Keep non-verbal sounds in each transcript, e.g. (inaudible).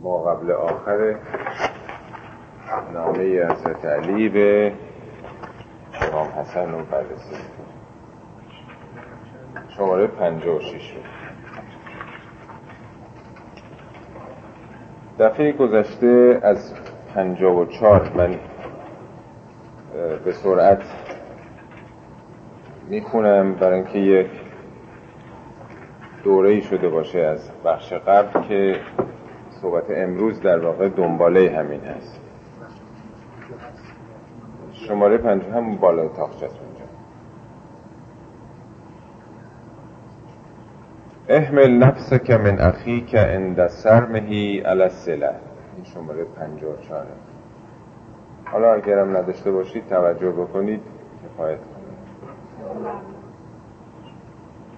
ما قبل آخر نامه حضرت علی به امام حسن رو بررسی شماره 56 دفعه گذشته از 54 من به سرعت می‌خونم برای اینکه یک دوره ای شده باشه از بخش قبل که صحبت امروز در واقع دنباله همین هست. شماره پنج هم بالای تاخچه اونجا. احمل که من اخی که اند سرمهی علی السله این شماره پنج و چاره حالا اگرم نداشته باشید توجه بکنید کفایت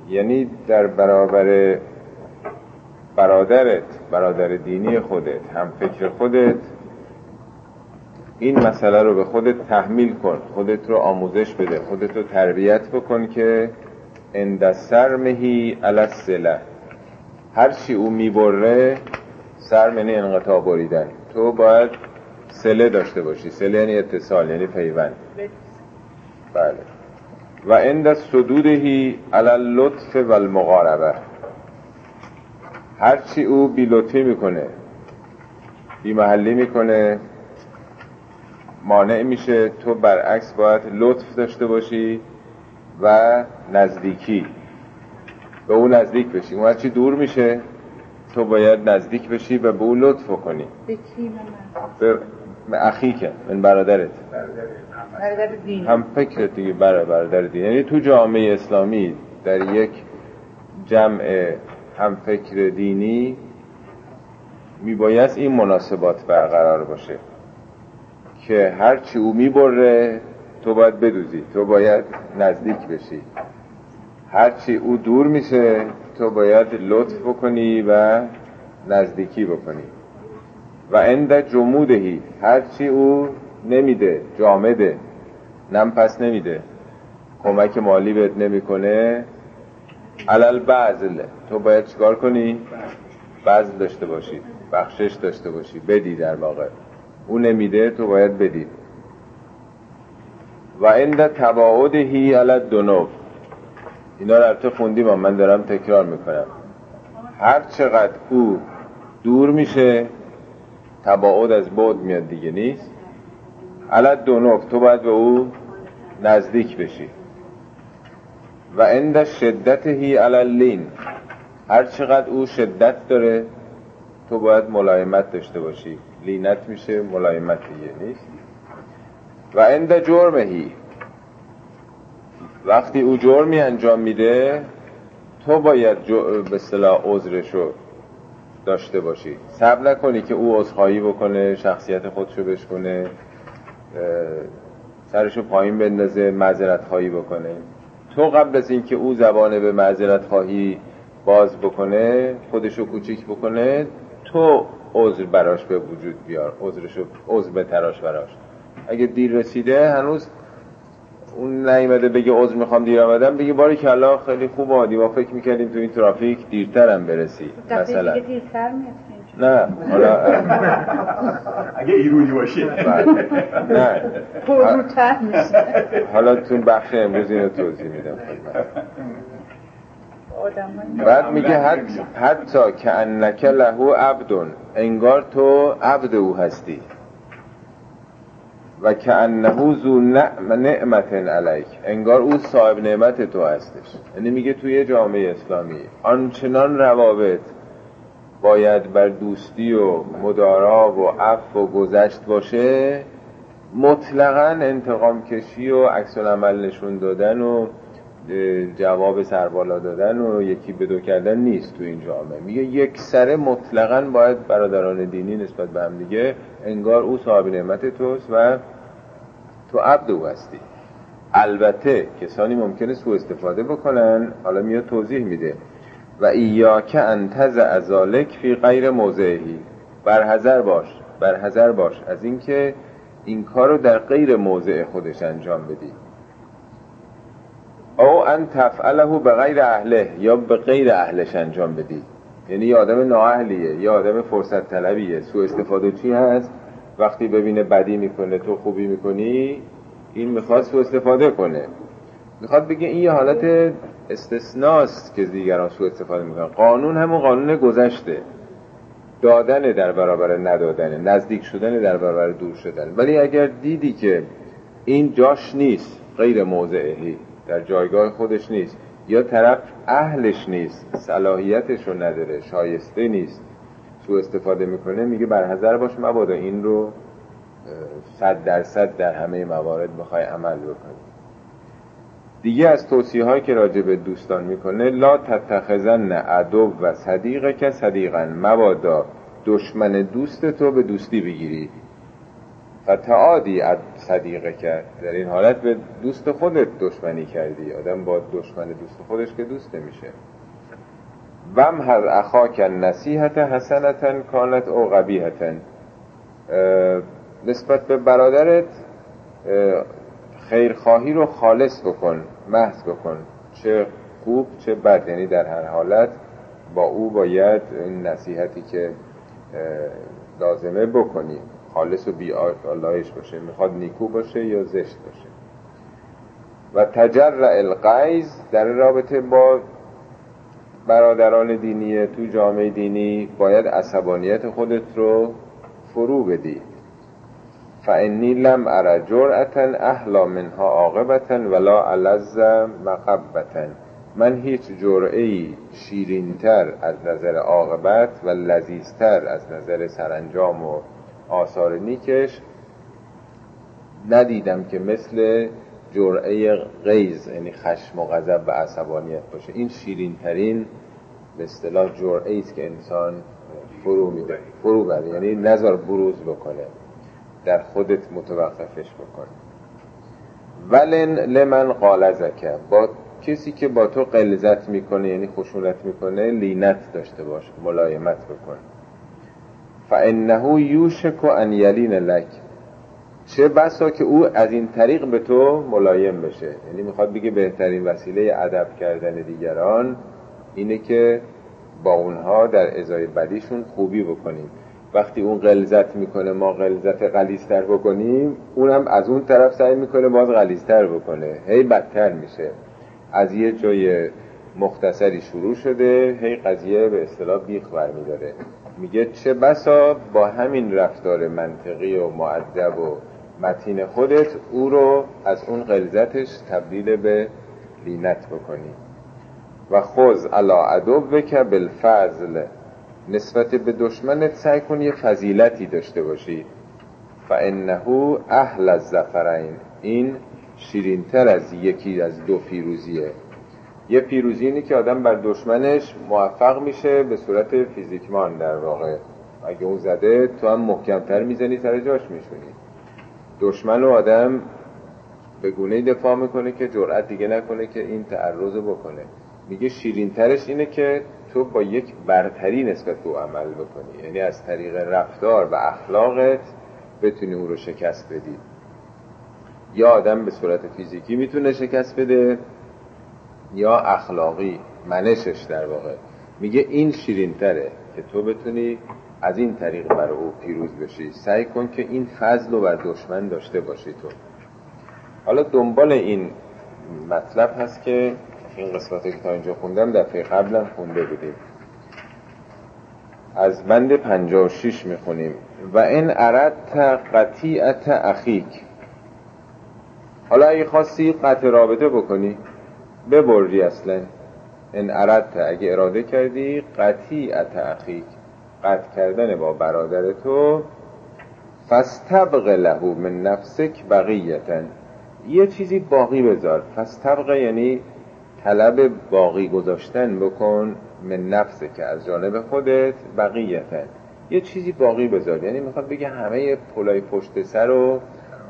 یعنی در برابر برادرت برادر دینی خودت هم فکر خودت این مسئله رو به خودت تحمیل کن خودت رو آموزش بده خودت رو تربیت بکن که اندسر مهی السله هر چی او می‌بره سر منی انقطاع بریدن. تو باید سله داشته باشی سله یعنی اتصال یعنی پیوند. بله. و اند صدودهی علی لطف و المقاربه. هرچی او بی لطفی می‌کنه بی محلی می‌کنه مانع میشه تو برعکس باید لطف داشته باشی و نزدیکی. به او نزدیک بشی. اون هرچی دور میشه تو باید نزدیک بشی و به او لطف کنی به اخی که من برادرت. برادر دین. هم فکرت دیگه برای برادر دین. یعنی تو جامعه اسلامی در یک جمع هم فکر دینی میبایست این مناسبات برقرار باشه که هرچی او می‌بره تو باید بدوزی. تو باید نزدیک بشی. هرچی او دور میشه تو باید لطف بکنی و نزدیکی بکنی. و اند جمودهی. هرچی او نمیده جامده. نم پس نمیده. کمک مالی بهت نمی‌کنه. علل بعضل تو باید چیکار کنی؟ بعضل داشته باشی. بخشش داشته باشی. بدی در واقع. او نمیده تو باید بدی. و عند تباعدهی علی دونو اینا تو خوندیم من دارم تکرار می‌کنم. هر چقدر او دور میشه تباعد از بعد میاد دیگه نیست؟ علی دونو تو باید به او نزدیک بشی. و عند شدتهی علی اللین هر چقدر او شدت داره تو باید ملایمت داشته باشی. لینت میشه ملایمت دیگه نیست؟ و عند جرمهی وقتی او جرمی انجام میده تو باید به صلاح عذرشو داشته باشی. صبر نکنی که او عذرخواهی بکنه شخصیت خودشو بشکنه سرشو پایین بندازه معذرت خواهی بکنه. تو قبل از اینکه او زبانه به معذرت خواهی باز بکنه خودشو کوچیک بکنه تو عذر براش به وجود بیار عذرشو عذر به تراش براش. اگه دیر رسیده هنوز اون نیومده بگه عذر می‌خوام دیر آمدم بگه باری که الله خیلی خوب آدی ما فکر می‌کردیم تو این ترافیک دیرتر هم برسی مثلا دیگه دیرتر نه حالا اگه ایرونی باشی نه. پرروتر میشه. حالا تو بخش امروز اینو توضیح میدم آدم بعد میگه حتی, که انک له عبدون انگار تو عبد او هستی. و که انه زو نعم نعمت علیک. انگار او صاحب نعمت تو هستش. یعنی میگه توی جامعه اسلامی. آنچنان روابط باید بر دوستی و مدارا و عفو و گذشت باشه مطلقا انتقام کشی و عکس عمل نشون دادن و جواب سربالا دادن و یکی به دو کردن نیست تو این جامعه. میگه یک سره مطلقا باید برادران دینی نسبت به هم دیگه انگار او صاحب نعمت توست و تو عبد او هستی. البته کسانی ممکنه سوء استفاده بکنن. حالا میاد توضیح میده. و ایاک انتز ازالک فی غیر موضعی برحذر باش. برحذر باش. از اینکه این کار رو در غیر موضع خودش انجام بدی. او ان تفعله به غیر اهله یا به غیر اهلش انجام بدی. یعنی یه آدم نااهلیه یه آدم فرصت طلبیه سوء استفاده چی هست؟ وقتی ببینه بدی می‌کنه تو خوبی می‌کنی این می‌خواد سوء استفاده کنه. می‌خواد بگه این یه حالت استثناست که دیگران سوء استفاده می‌کنن. قانون همون قانون گذشته. دادن در برابر ندادن نزدیک شدن در برابر دور شدن. ولی اگر دیدی که این جاش نیست غیر موضعهی در جایگاه خودش نیست یا طرف اهلش نیست صلاحیتش رو نداره شایسته نیست سو استفاده می‌کنه میگه برحضر باش مبادا این رو صد درصد در همه موارد بخوای عمل بکنی. دیگه از توصیه هایی که راجع به دوستان می‌کنه لا تتخذن عدو و صدیق که صدیقا مبادا دشمن دوست تو به دوستی بگیری. فتعادی از صدیقه کرد در این حالت به دوست خودت دشمنی کردی. آدم با دشمن دوست خودش که دوست نمیشه. وم هر اخاک نصیحت حسنتا کانت او قبیحتا نسبت به برادرت خیرخواهی رو خالص بکن محض بکن چه خوب چه بد یعنی در هر حالت با او باید این نصیحتی که لازمه بکنی. خالص و بی آلایش باشه می‌خواد نیکو باشه یا زشت باشه. و تجر القیز در رابطه با برادران دینی تو جامعه دینی باید عصبانیت خودت رو فرو بدی. فانی لم ارى جرأتا احلا منها عاقبتا ولا علز مقبتا من هیچ جرعه ای شیرینتر از نظر عاقبت و لذیذتر از نظر سرانجام و آثار نیکش ندیدم که مثل جرعه غیز یعنی خشم و غضب و عصبانیت باشه. این شیرین ترین به اصطلاح جرعه است که انسان فرو میده فرو بره. یعنی نظر بروز بکنه در خودت متوقفش بکنه ولن لمن قال زکه. با کسی که با تو قلزت می‌کنه یعنی خشونت می‌کنه لینت داشته باش ملایمت بکن. فانه یوشک ان یلین لک. چه بسا که او از این طریق به تو ملایم بشه. یعنی می‌خواد بگه بهترین وسیله ادب کردن دیگران اینه که با اونها در ازای بدیشون خوبی بکنیم. وقتی اون غلظت می‌کنه ما غلظت غلیستر بکنیم اونم از اون طرف سعی می‌کنه باز غلیستر بکنه. هی بدتر میشه. از یه جای مختصری شروع شده هی قضیه به اصطلاح بیخ برمیداره میگه چه بسا با همین رفتار منطقی و معدب و متین خودت او رو از اون غلظتش تبدیل به لینت بکنی. و خوز علا عدو که بالفضل. نسبت به دشمنت سعی کن یه فضیلتی داشته باشی. فانه اهل الزفرین. این شیرینتر از یکی از دو پیروزیه. یه پیروزی اینه که آدم بر دشمنش موفق میشه به صورت فیزیکمان در واقع. اگه اون زده تو هم محکمتر می‌زنی سر جاش میشونی. دشمن و آدم به گونه دفاع می‌کنه که جرأت دیگه نکنه که این تعرض بکنه. میگه شیرینترش اینه که تو با یک برتری نسبت به عمل بکنی. یعنی از طریق رفتار و اخلاقت بتونی او رو شکست بدی. یا آدم به صورت فیزیکی می‌تونه شکست بده یا اخلاقی منشش در واقع. میگه این شیرینتره که تو بتونی از این طریق بر او پیروز بشی. سعی کن که این فضل رو بر دشمن داشته باشی تو. حالا دنبال این مطلب هست که این قسمت که تا اینجا خوندم دفعه قبلا خونده بودیم. از بند 56 می‌خونیم. و این اردت قطیعت اخیک. حالا اگه خواستی قطع رابطه بکنی ببری اصلا. این اردت. اگه اراده کردی قطیعت اخیک. قطع کردن با برادر تو فستبق له من نفسک بقیتا یه چیزی باقی بذار. فستبق یعنی طلب باقی گذاشتن بکن من نفسه که از جانب خودت بقیتا یه چیزی باقی بذار. یعنی می‌خواد بگه همه پلای پشت سر رو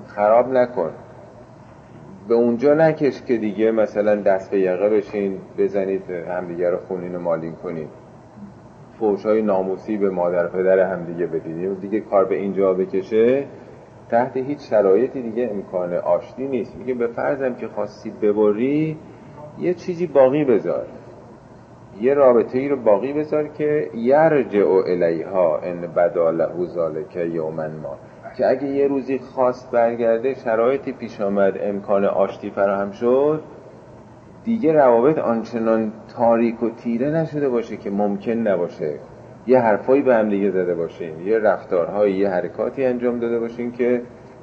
خراب نکن. به اونجا نکش که دیگه مثلا دست به یقه بشین بزنید همدیگه رو خونین و مالین کنید فوش های ناموسی به مادر پدر همدیگه بدید دیگه کار به اینجا بکشه تحت هیچ شرایطی دیگه امکان آشتی نیست. میگه به فرضم که خواستی ببری یه چیزی باقی بذار. یه رابطه ای رو باقی بذار که یرجع الیها ان بدا له ذالک یوما ما. که اگه یه روزی خواست برگرده شرایطی پیش آمد امکان آشتی فراهم شد. دیگه روابط آنچنان تاریک و تیره نشده باشه که ممکن نباشه. یه حرفایی به هم دیگه زده باشین. یه رفتارهایی یه حرکاتی انجام داده باشین که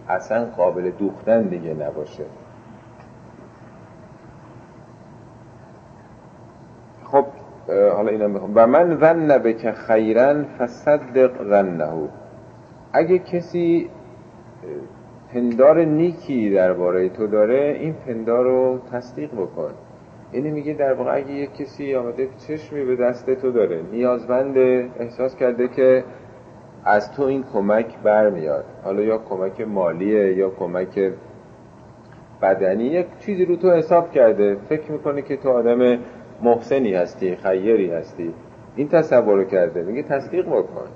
اصلا قابل دوختن دیگه نباشه. خب حالا اینا می‌خوام. و من ظن بک خیرا فصدق ظنه. اگه کسی پندار نیکی درباره تو داره این پندار رو تصدیق بکن. اینه میگه در واقع اگه یک کسی آمده چشمی به دست تو داره نیازمند احساس کرده که از تو این کمک برمیاد. حالا یا کمک مالیه یا کمک بدنی یک چیزی رو تو حساب کرده. فکر می‌کنه که تو آدم محسنی هستی خیری هستی. این تصور کرده. میگه تصدیق بکن.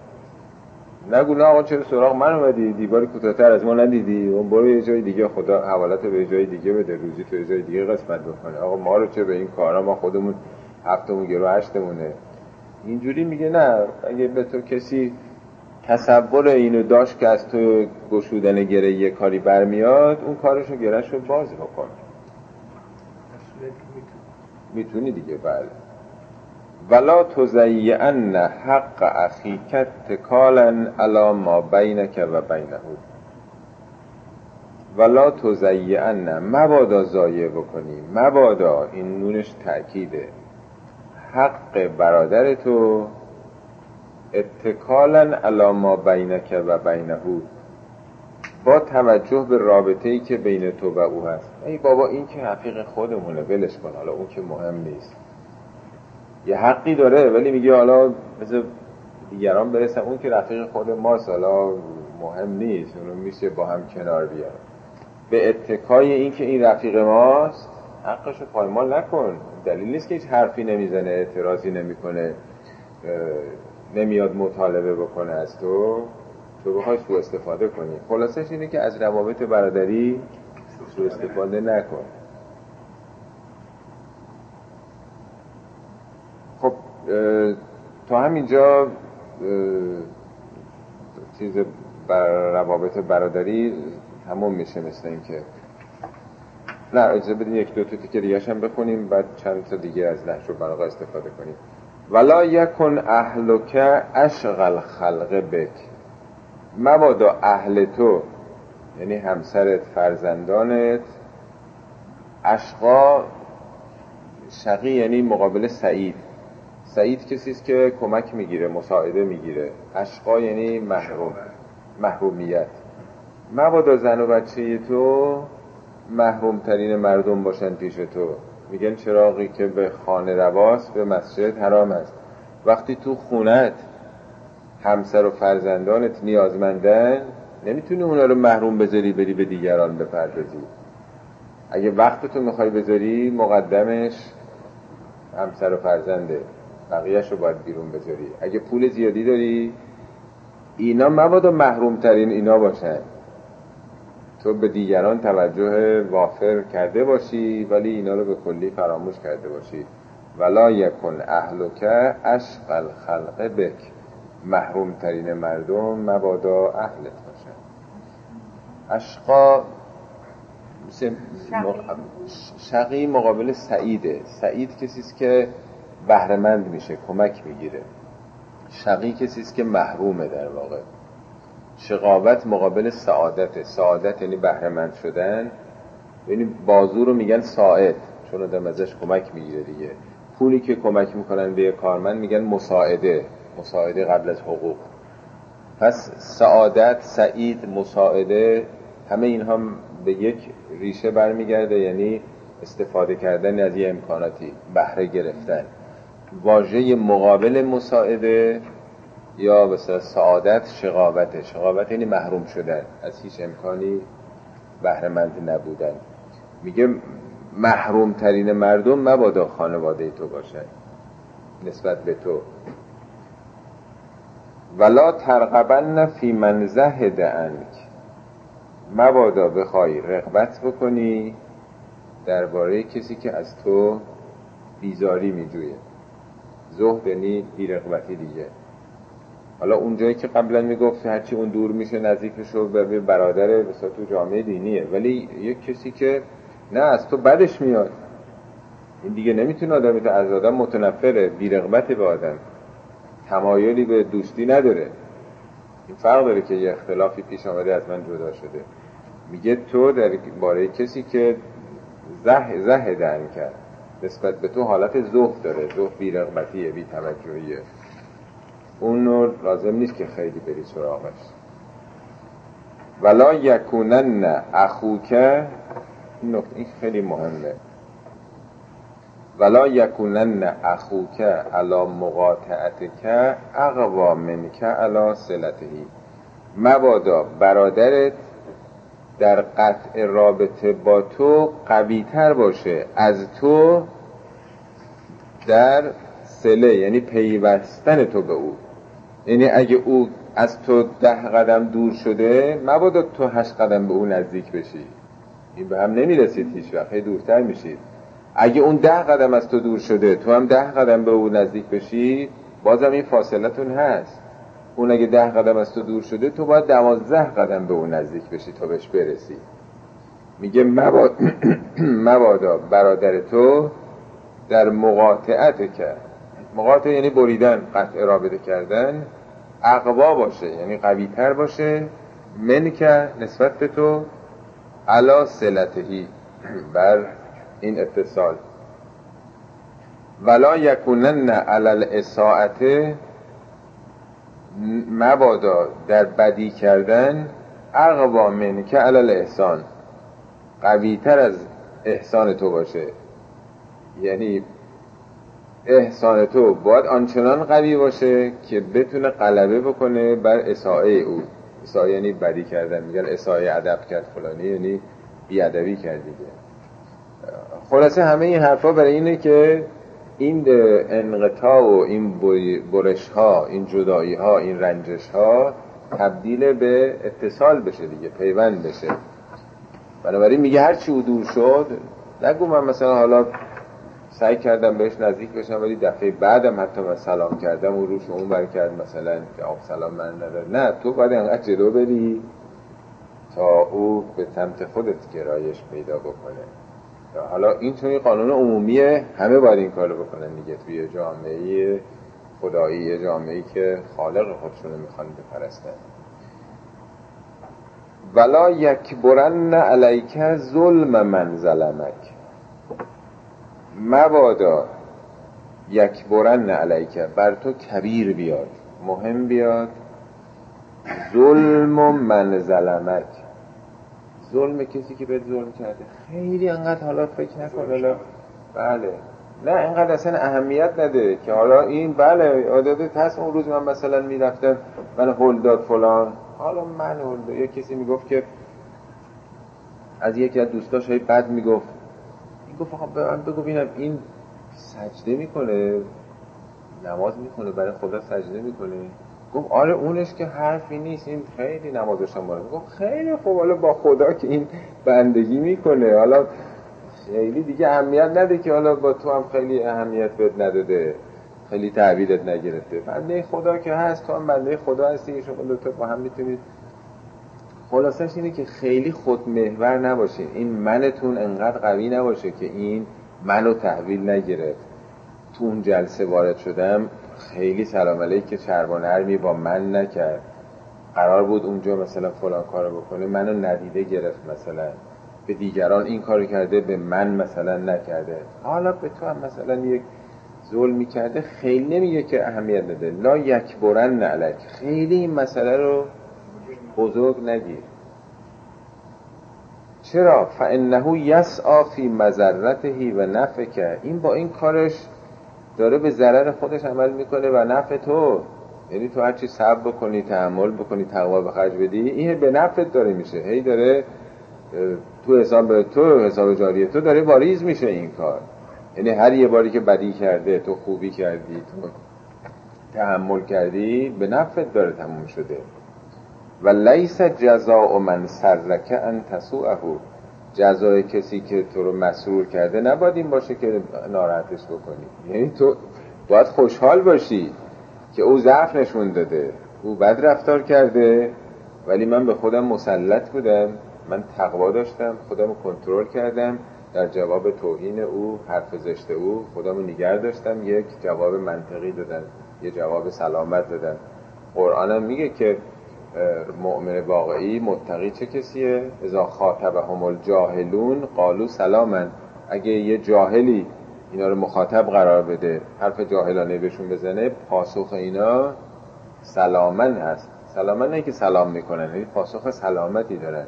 نگو نه آقا چرا سراغ من اومدی؟ دیوار کوتاه‌تر از ما ندیدی. اون برو یه جای دیگه خدا حوالت به جای دیگه بده. روزی تو جای دیگه قسمت بکنه آقا ما رو چه به این کارا؟ ما خودمون هفتمون گرو هشتمونه. اینجوری میگه نه اگه به تو کسی تصور اینو داشت که از تو گشودن گره یه کاری برمیاد اون کارشو گرهش رو باز بکن. می‌تونی دیگه بله. ولا تزیعن حق اخیک تکالا علی ما بینک و بینه. ولا تزیعن مبادا ضایع بکنی. مبادا این نونش تأکیده. حق برادر تو اتکالا علی ما بینک و بینه. با توجه به رابطه ای که بین تو و او هست. ای بابا این که حقیق خودمونه ولش کن. حالا اون که مهم نیست. یه حقی داره ولی میگه حالا بذار دیگران برسن اون که رفیق خود ماست حالا مهم نیست اونو میشه با هم کنار بیار به اتکای این که این رفیق ماست حقشو پایمال نکن. دلیل نیست که هیچ حرفی نمی‌زنه اعتراضی نمی‌کنه نمیاد مطالبه بکنه از تو. تو بخوای سو استفاده کنی. خلاصش اینه که از روابط برادری سو استفاده نکن. تا همینجا چیز بر روابط برادری تموم میشه مثل این که نه اجازه بدین یک دو تیکه دیگه هم بخونیم بعد چند تا دیگه از نحش و استفاده کنیم. ولا یکن اهلک اشغل خلق بک. مبادا اهل تو یعنی همسرت فرزندانت اشقا شقی یعنی مقابل سعید. سعید کسی است که کمک می‌گیره مساعده می‌گیره. اشقا یعنی محروم. محرومیت. مبادا زن و بچه تو محروم ترین مردم باشن پیش تو. میگن چراغی که به خانه رواست به مسجد حرام است. وقتی تو خونت همسر و فرزندانت نیازمندن نمی‌تونی اونا رو محروم بذاری بری به دیگران بپردازی. اگه وقتتو می‌خوای بذاری مقدمش همسر و فرزنده. بقیهش رو باید بیرون بذاری. اگه پول زیادی داری اینا مبادا محروم ترین اینا باشن. تو به دیگران توجه وافر کرده باشی ولی اینا رو به کلی فراموش کرده باشی. ولا یکن اهلک اشقل خلق بک. محروم ترین مردم مبادا اهلت باشن. اشقا شقی مقابل سعیده. سعید کسی است که بهرهمند میشه کمک می‌گیره. شقی کسی است که محرومه در واقع. شقاوت مقابل سعادت سعادت یعنی بهرهمند شدن. یعنی بازو رو میگن ساعد چون آدم ازش کمک می‌گیره دیگه. پولی که کمک می‌کنن به کارمند میگن مساعده مساعده قبل از حقوق. پس سعادت سعید مساعده همه اینها به یک ریشه برمیگرده یعنی استفاده کردن از یه امکاناتی بهره گرفتن. واژه مقابل مساعده یا مثلا سعادت شقاوت شقاوت یعنی محروم شدن. از هیچ امکانی بهرهمند نبودن. میگه محروم ترین مردم مبادا خانواده تو باشن. نسبت به تو. ولا ترغبن فی من زهد انک مبادا بخوای رغبت بکنی درباره کسی که از تو بیزاری میجویه. زهد یعنی بیرغبتی دیگه. حالا اونجایی که قبلا می‌گفت هرچی اون دور میشه نزدیک و به برادر مثلا تو جامعه دینیه. ولی یک کسی که نه از تو بدش میاد. این دیگه نمی‌تونه آدمی تو از آدم متنفره. بیرغبت به آدم. تمایلی به دوستی نداره. این فرق داره که یه اختلافی پیش آمده از من جدا شده. میگه تو در باره کسی که زه زه درن کرد. نسبت به تو حالت زهد داره. زهد بیرغبتیه بی توجهیه اون نور لازم نیست که خیلی بری سراغش. ولا یکونن اخوکه این نکته این خیلی مهمه. ولا یکونن اخوک علا مقاطعتک اقوا منک علا صلتهی مبادا برادرت در قطع رابطه با تو قوی تر باشه. از تو در سله یعنی پیوستن تو به او. یعنی اگه او از تو ده قدم دور شده مبادا تو هشت قدم به او نزدیک بشی. این به هم نمی‌رسید هیچ وقت. دورتر میشید اگه اون ده قدم از تو دور شده تو هم ده قدم به او نزدیک بشی بازم این فاصلتون هست. اون اگه ده قدم از تو دور شده تو باید دوازده قدم به اون نزدیک بشی تا بهش برسی. میگه (clears throat) مبادا برادر تو در مقاطعت کرد مقاطع یعنی بریدن قطع رابطه کردن اقوا باشه یعنی قوی تر باشه. من که نسبت به تو علا سلتهی (clears throat) بر این اتصال. ولا یکونن علل اساعته مبادا در بدی کردن اقوا من که علل احسان قوی تر از احسان تو باشه. یعنی احسان تو باید آنچنان قوی باشه که بتونه غلبه بکنه بر اساعه او. اساعه یعنی بدی کردن. میگن اساعه ادب کرد فلانی یعنی بیادبی کرد دیگه. خلاصه همه این حرفا برای اینه که این انقطاع و این برش ها این جدایی ها این رنجش ها تبدیل به اتصال بشه دیگه پیوند بشه. بنابراین میگه هرچی او دور شد نگو من مثلا حالا سعی کردم بهش نزدیک بشم ولی دفعه بعدم حتی من سلام کردم و روش اون بر کرد مثلا جواب سلام من نداره. نه تو باید انقدر جلو بری تا او به سمت خودت گرایش پیدا بکنه. حالا این چون قانون عمومیه همه باید این کارو بکنن دیگه توی جامعه خدایی جامعه که خالق خودشونو می‌خوان بپرستن. ولا یکبرن علیک ظلم من ظلمک مبادا یکبرن علیک بر تو کبیر بیاد مهم بیاد. ظلم من ظلمک ظلم کسی که بهت ظلم کرده. خیلی انقدر حالا فکر نکن. حالا بله. نه اینقدر اصلا اهمیت نده که حالا این بله عادت هست اون روز من مثلا می‌رفتم من هل داد فلان. حالا من هل داد. یه کسی می‌گفت که از یکی از دوستاش های بد می‌گفت. این گفت آقا به من بگو بینم این سجده می‌کنه. نماز می‌کنه برای خدا سجده می‌کنه. گفت آره اونش که حرفی نیست این خیلی نمازش هم گفت خیلی خوب حالا با خدا که این بندگی می‌کنه. حالا خیلی دیگه اهمیت نده که حالا با تو هم خیلی اهمیت بهت نداده خیلی تعبیرت نگرفته. بنده خدا که هست تو هم بنده خدا هستی. شما تو با هم می‌تونید. خلاصش اینه که خیلی خود محور نباشین این منتون انقدر قوی نباشه که این منو تحویل نگرفت. تو اون جلسه وارد شدم. خیلی سلام علیک که چربان هرمی با من نکرد. قرار بود اونجا مثلا فلان کارو بکنه منو ندیده گرفت مثلا. به دیگران این کارو کرده به من مثلا نکرده. حالا به تو هم مثلا یک ظلمی کرده خیلی نمیگه که اهمیت نده. لا یک برن نعلک خیلی این مسئله رو بزرگ نگیر. چرا؟ فانه یسعا فی مذرته و نفکه این با این کارش داره به ضرر خودش عمل می‌کنه و نفع تو. یعنی تو هرچی صبر بکنی تحمل بکنی تقوا به خرج بدی این به نفعت داره میشه. هی داره تو حساب تو حساب جاری تو داره واریز میشه این کار. یعنی هر یه باری که بدی کرده تو خوبی کردی تو تحمل کردی به نفعت داره تموم شده. و لیس جزاء من سرک ان تسوءه. جزای کسی که تو رو مسرور کرده نباید این باشه که ناراحتش بکنی. یعنی تو باید خوشحال باشی که او ضعف نشون داده. او بد رفتار کرده ولی من به خودم مسلط بودم. من تقوا داشتم خودم رو کنترل کردم. در جواب توهین او حرف زشت او خودم رو نگر داشتم. یک جواب منطقی دادم یه جواب سلامت دادم قرآنم میگه که مؤمن واقعی متقی چه کسیه؟ اذا خاطبهم الجاهلون قالو سلامن اگه یه جاهلی اینا رو مخاطب قرار بده حرف جاهلانه بهشون بزنه پاسخ اینا سلامن هست. سلامن نه که سلام می‌کنن یعنی پاسخ سلامتی دارن.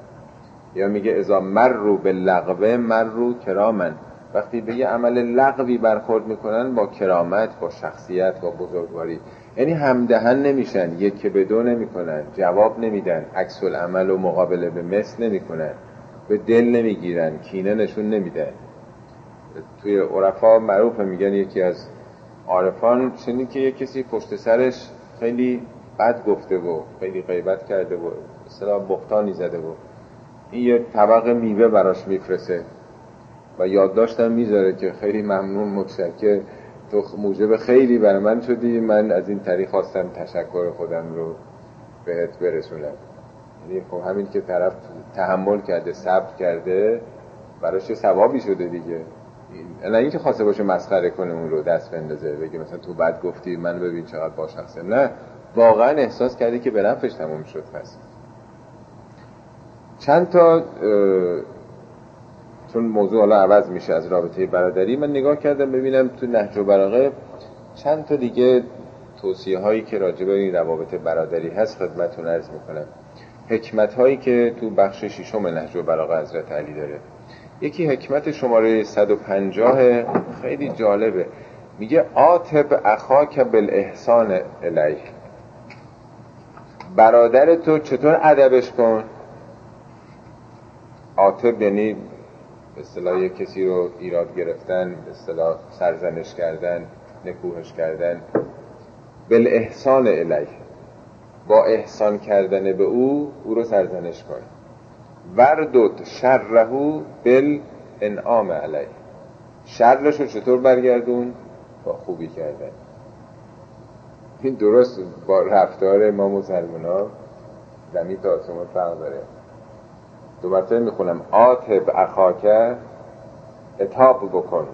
یا میگه ازا مر رو به لغوه مر رو کرامن وقتی به یه عمل لغوی برخورد می‌کنن با کرامت با شخصیت با بزرگواری. یعنی همدهن نمیشن یک به دو نمی‌کنن جواب نمیدن عکس العمل و مقابله به مثل نمی‌کنن به دل نمی‌گیرن کینه نشون نمیدن. توی عرفا معروف میگن یکی از عارفان چنین که یه کسی پشت سرش خیلی بد گفته و خیلی غیبت کرده و اصلا بختانی زده و این یه طبق میوه براش میفرسه و یادداشتم می‌ذاره که خیلی ممنون متشکر تو موجب خیلی برای من شدی. من از این طریق خواستم تشکر خودم رو بهت برسونم. یعنی خب همین که طرف تحمل کرده صبر کرده براش ثوابی شده دیگه. نه اینکه خواسته باشه مسخره کنه اون رو دست بندازه بگه مثلا تو بعد گفتی من ببین چقدر با شخصه نه واقعا احساس کرده که به نفش تموم شد پس. چند تا چون موضوع حالا عوض میشه از رابطه برادری من نگاه کردم ببینم تو نهج و براغه چند تا دیگه توصیه هایی که راجع به این روابط برادری هست خدمتتون عرض می‌کنم. حکمت هایی که تو بخش ششم نهج و براغه حضرت علی داره. یکی حکمت شماره 150 خیلی جالبه. میگه آتب اخاک بالاحسان الیه برادر تو چطور ادبش کن؟ آتب یعنی اصطلاح کسی رو ایراد گرفتن اصطلاح سرزنش کردن نکوهش کردن. بالاحسان الیه. با احسان کردن به او او رو سرزنش کن. وردد شرهو بل انعام علیه. شرش رو چطور برگردون؟ با خوبی کردن. این درست با رفتار ما مسلمان ها زمین تا آسمان فرق داره. دو مرتبه می‌خونم. آتب اخاکه اتاب بکن.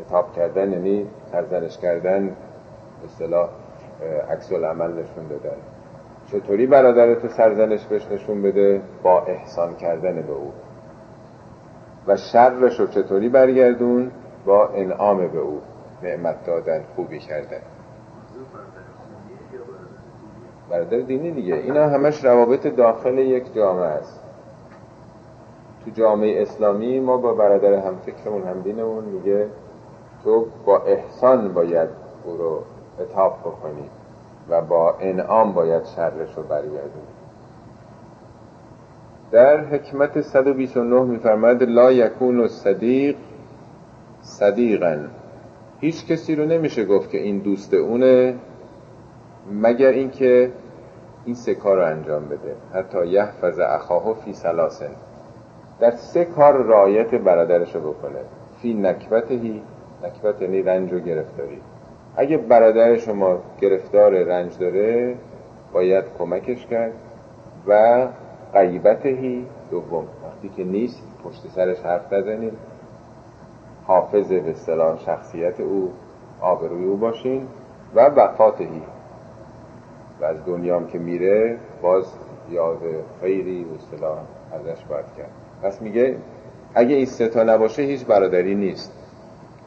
اتاب کردن یعنی سرزنش کردن به اصطلاح عکس العمل نشون دادن. چطوری برادرت سرزنش بهش نشون بده؟ با احسان کردن به او. و شرش رو چطوری برگردون؟ با انعام به او. نعمت دادن خوبی کردن. برادر دینی دیگه. اینا همش روابط داخل یک جامعه است. تو جامعه اسلامی ما با برادر هم فکرمون هم دینمون میگه تو با احسان باید او رو اتاب بکنی و با انعام باید شرش رو برگردونی. در حکمت 129 میفرماید لا یکون صدیق صدیقا. هیچ کسی رو نمیشه گفت که این دوست اونه مگر اینکه این سه کار رو انجام بده. حتی یحفظ اخاه فی سلاسن در سه کار رایت برادرش رو بکنه. فی نکبتهی نکبت یعنی رنج و گرفتاری. اگه برادر شما گرفتار رنج داره باید کمکش کرد. و غیبتهی دوم. وقتی که نیست پشت سرش حرف نزنید. حافظ به اصطلاح شخصیت او آبروی او باشین. و وفاتهی. و از دنیام که میره باز یاد خیری به اصطلاح ازش باید کرد. پس میگه اگه این ستا نباشه هیچ برادری نیست.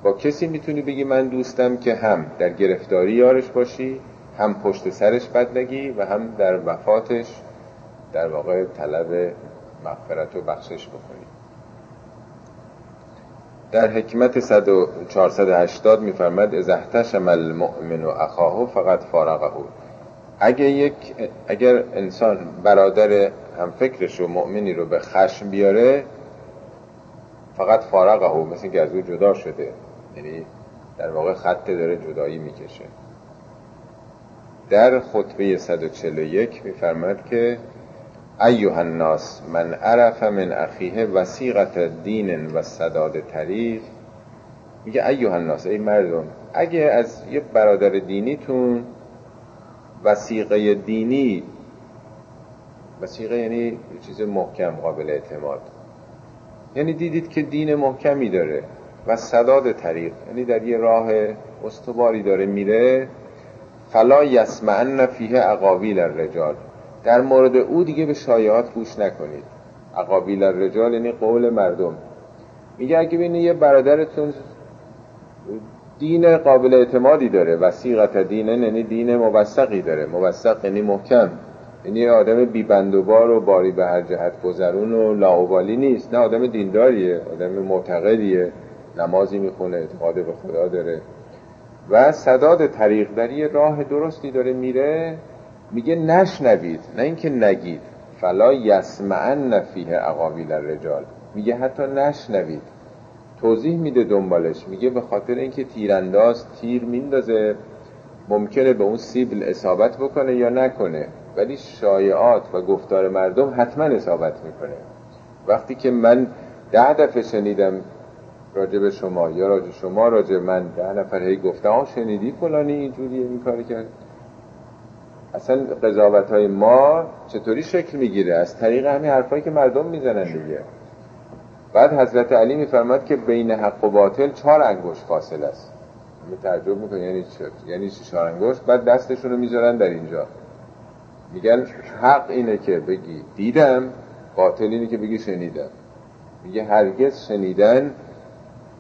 با کسی می‌تونی بگی من دوستم که هم در گرفتاری یارش باشی هم پشت سرش بد نگی و هم در وفاتش در واقع طلب مغفرت و بخشش بکنی. در حکمت 480 میفرمد از احتشم المؤمن و اخاه فقط فارغه. اگه یک اگر انسان برادر هم فکرش و مؤمنی رو به خشم بیاره فقط فارغه مثل که از او جدا شده. یعنی در واقع خط داره جدایی می‌کشه. در خطبه 141 میفرماد که ایوه الناس من عرف من اخیه وسیقت دین و صداد طریق. میگه ایوه الناس ای مردم اگه از یه برادر دینیتون وسیقه دینی. وسیقه یعنی چیز محکم قابل اعتماد. یعنی دیدید که دین محکمی داره و صداد طریق. یعنی در یه راه استواری داره میره. فلا یسمعن فیه اقاویل الرجال. در مورد او دیگه به شایعات گوش نکنید. اقابیل الرجال یعنی قول مردم. میگه اگه بینید یه برادرتون دین قابل اعتمادی داره وسیقت دینه یعنی دین موثقی داره. موثق یعنی محکم. یعنی آدم بیبندوبار و باری به هر جهت گذرون و لاوبالی نیست. نه آدم دینداریه آدم معتقدیه. نمازی می‌خونه اعتقاد به خدا داره. و صداد طریق در یه راه درستی داره میره میگه نشنوید نه اینکه نگید. فلا یسمعن فیه اقاویل الرجال. میگه حتی نشنوید. توضیح میده دنبالش. میگه به خاطر اینکه تیرانداز تیر میندازه ممکنه به اون سیبل اصابت بکنه یا نکنه. ولی شایعات و گفتار مردم حتما اصابت می‌کنه. وقتی که من ده دفعه شنیدم راجع به شما یا راجع شما راجع من ده نفر هی گفته ها شنیدی فلانی اینجوری این کاری کرد؟ اصلا قضاوت های ما چطوری شکل می‌گیره؟ از طریق همین حرفایی که مردم می‌زنن دیگه. بعد حضرت علی میفرماد که بین حق و باطل چهار انگوش فاصله است. می تعجب می‌کنه یعنی چه؟ یعنی چهار انگوش بعد دستشون رو می‌ذارن در اینجا. میگن حق اینه که بگی دیدم باطل اینه که بگی شنیدم. میگه هرگز شنیدن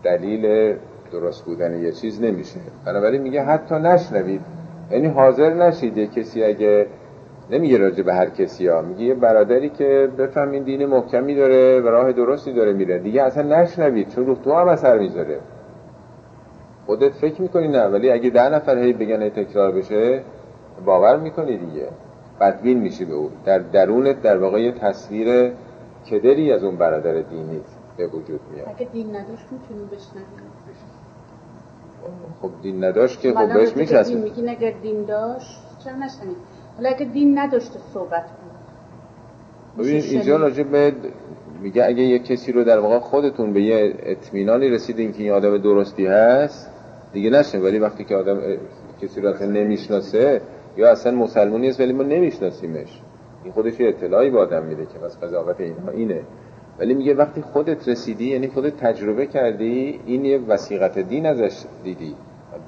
دلیل درست بودن یه چیز نمیشه. بنابراین میگه حتی نشنوید. یعنی حاضر نشید کسی اگه نمیگه راجع به هر کسی ها. میگه یه برادری که بفهم این دین محکمی داره و راه درستی داره میره. دیگه اصلا نشنوید چون رو تو هم اثر می‌ذاره. خودت فکر می‌کنی نه ولی اگه ده نفر هی بگن تکرار بشه باور می‌کنی دیگه. بدبین میشی به او. در درونت در واقع یه تصویر کدری از اون برادر دینی به وجود میاد. اگه دین نداشت می‌تونی خب دین نداشت که خب بهش می‌شناسیم میگین اگر دین داشت چرا نشنید حالا اگه دین نداشته صحبت کن ببین اینجا راجع به میگه اگه یه کسی رو در واقع خودتون به یه اطمینانی رسیدین که این آدم درستی هست دیگه نشه. ولی وقتی که آدم کسی رو اصلا نمی‌شناسه یا اصلا مسلمانی است ولی ما نمیشناسیمش. این خودش یه اطلاعی به آدم میده که بس قضاوت اینها اینه. ولی میگه وقتی خودت رسیدی یعنی خودت تجربه کردی این یه وسیقت دین ازش دیدی.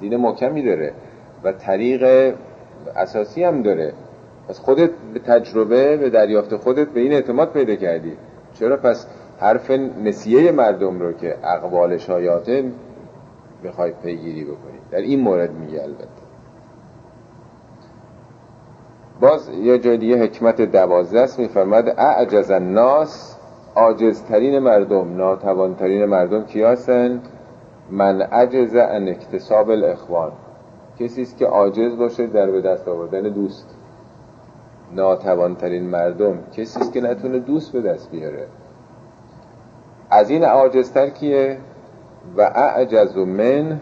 دین محکمی داره. و طریق اساسی هم داره. پس خودت به تجربه به دریافت خودت به این اعتماد پیدا کردی. چرا؟ پس حرف نسیه مردم رو که اقوال شایاته بخوای پیگیری بکنی. در این مورد میگه البته. باز یه جای دیگه حکمت دوازده است میفرماد اعجز الناس عاجزترین مردم ناتوانترین مردم کی هستن؟ من عجز ان اکتساب الاخوان. کسی است که عاجز باشه در به دست آوردن دوست. ناتوانترین مردم کسی است که نتونه دوست به دست بیاره. از این عاجزتر کیه؟ و اعجز من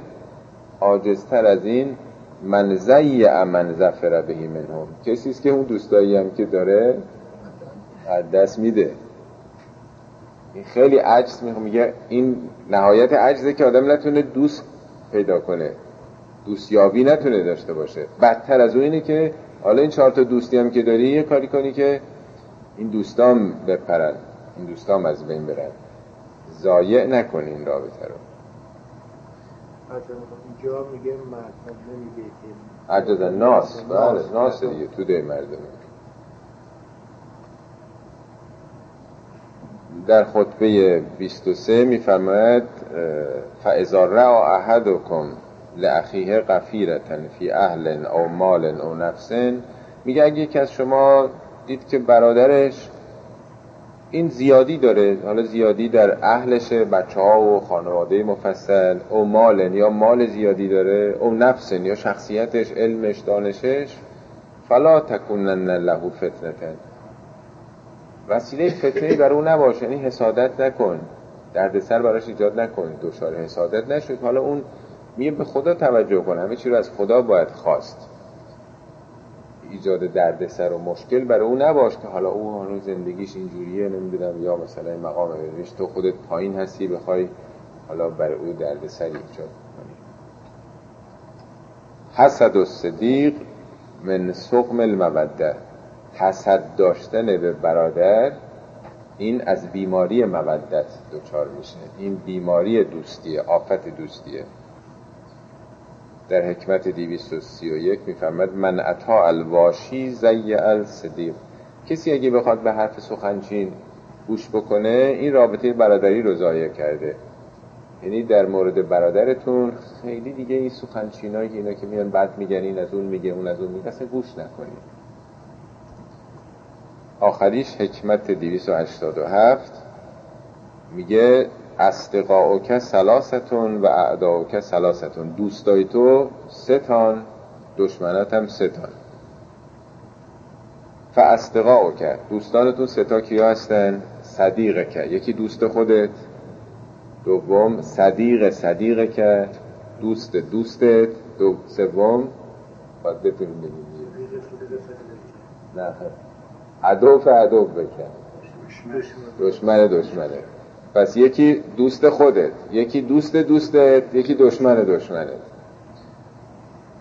عاجزتر از این من زی من زفر بهی منهم. کسی است که اون دوستایی هم که داره از دست میده. این خیلی عجز میگه این نهایت عجزه که آدم نتونه دوست پیدا کنه. دوستیابی نتونه داشته باشه. بدتر از اون اینه که حالا این چهار تا دوستی هم که داری یه کاری کنی که این دوستام بپرن این دوستام از بین برن. ضایع نکنی این رابطه رو. اینجا میگه مردم نمیگه که ناس بله ناس دیگه تو ده مردمه در خطبه 23 میفرماید فاذا را احدکم لاخیه قفیرتن فی اهل او مال او نفس میگه اگه یکی از شما دید که برادرش این زیادی داره حالا زیادی در اهلش بچه ها و خانواده مفصل او مال یا مال زیادی داره او نفس یا شخصیتش علمش دانشش فلا تکونن له فتنتن. وسیله فتنه بر اون نباشه یعنی حسادت نکن دردسر براش ایجاد نکن دچار حسادت نشد حالا اون میگه به خدا توجه کن همه چی رو از خدا باید خواست. ایجاد دردسر و مشکل برای اون نباش که حالا اون هنوز زندگیش اینجوریه نمی‌دونم یا مثلا مقام ببینیش تو خودت پایین هستی بخوای حالا بر او درد سر ایجاد کنی. حسد و صدیق من سقم الموده حسد داشتن به برادر این از بیماری مودت دچار میشه. این بیماری دوستیه آفت دوستیه. در حکمت 231 می‌فهمد من اتا الواشی زی الصدیق. کسی اگه بخواد به حرف سخنچین گوش بکنه این رابطه برادری رو ضایع کرده. یعنی در مورد برادرتون خیلی دیگه این سخنچینایی که اینا که میان بعد میگن این از اون میگه اون از اون میگه اصلا گوش نکنید. آخریش حکمت 287 میگه که سلاستون و اعداؤک سلاستون دوستای تو ستان دشمنات هم ستان که دوستانتون ستا کیا هستن؟ صدیقه که یکی دوست خودت دوم صدیق صدیقه که دوست دوستت دو سوم. باید بتونیم بگیم. نه. عدوف عدو بکن. دشمن دشمنه. پس یکی دوست خودت یکی دوست دوستت یکی دشمن دشمنت.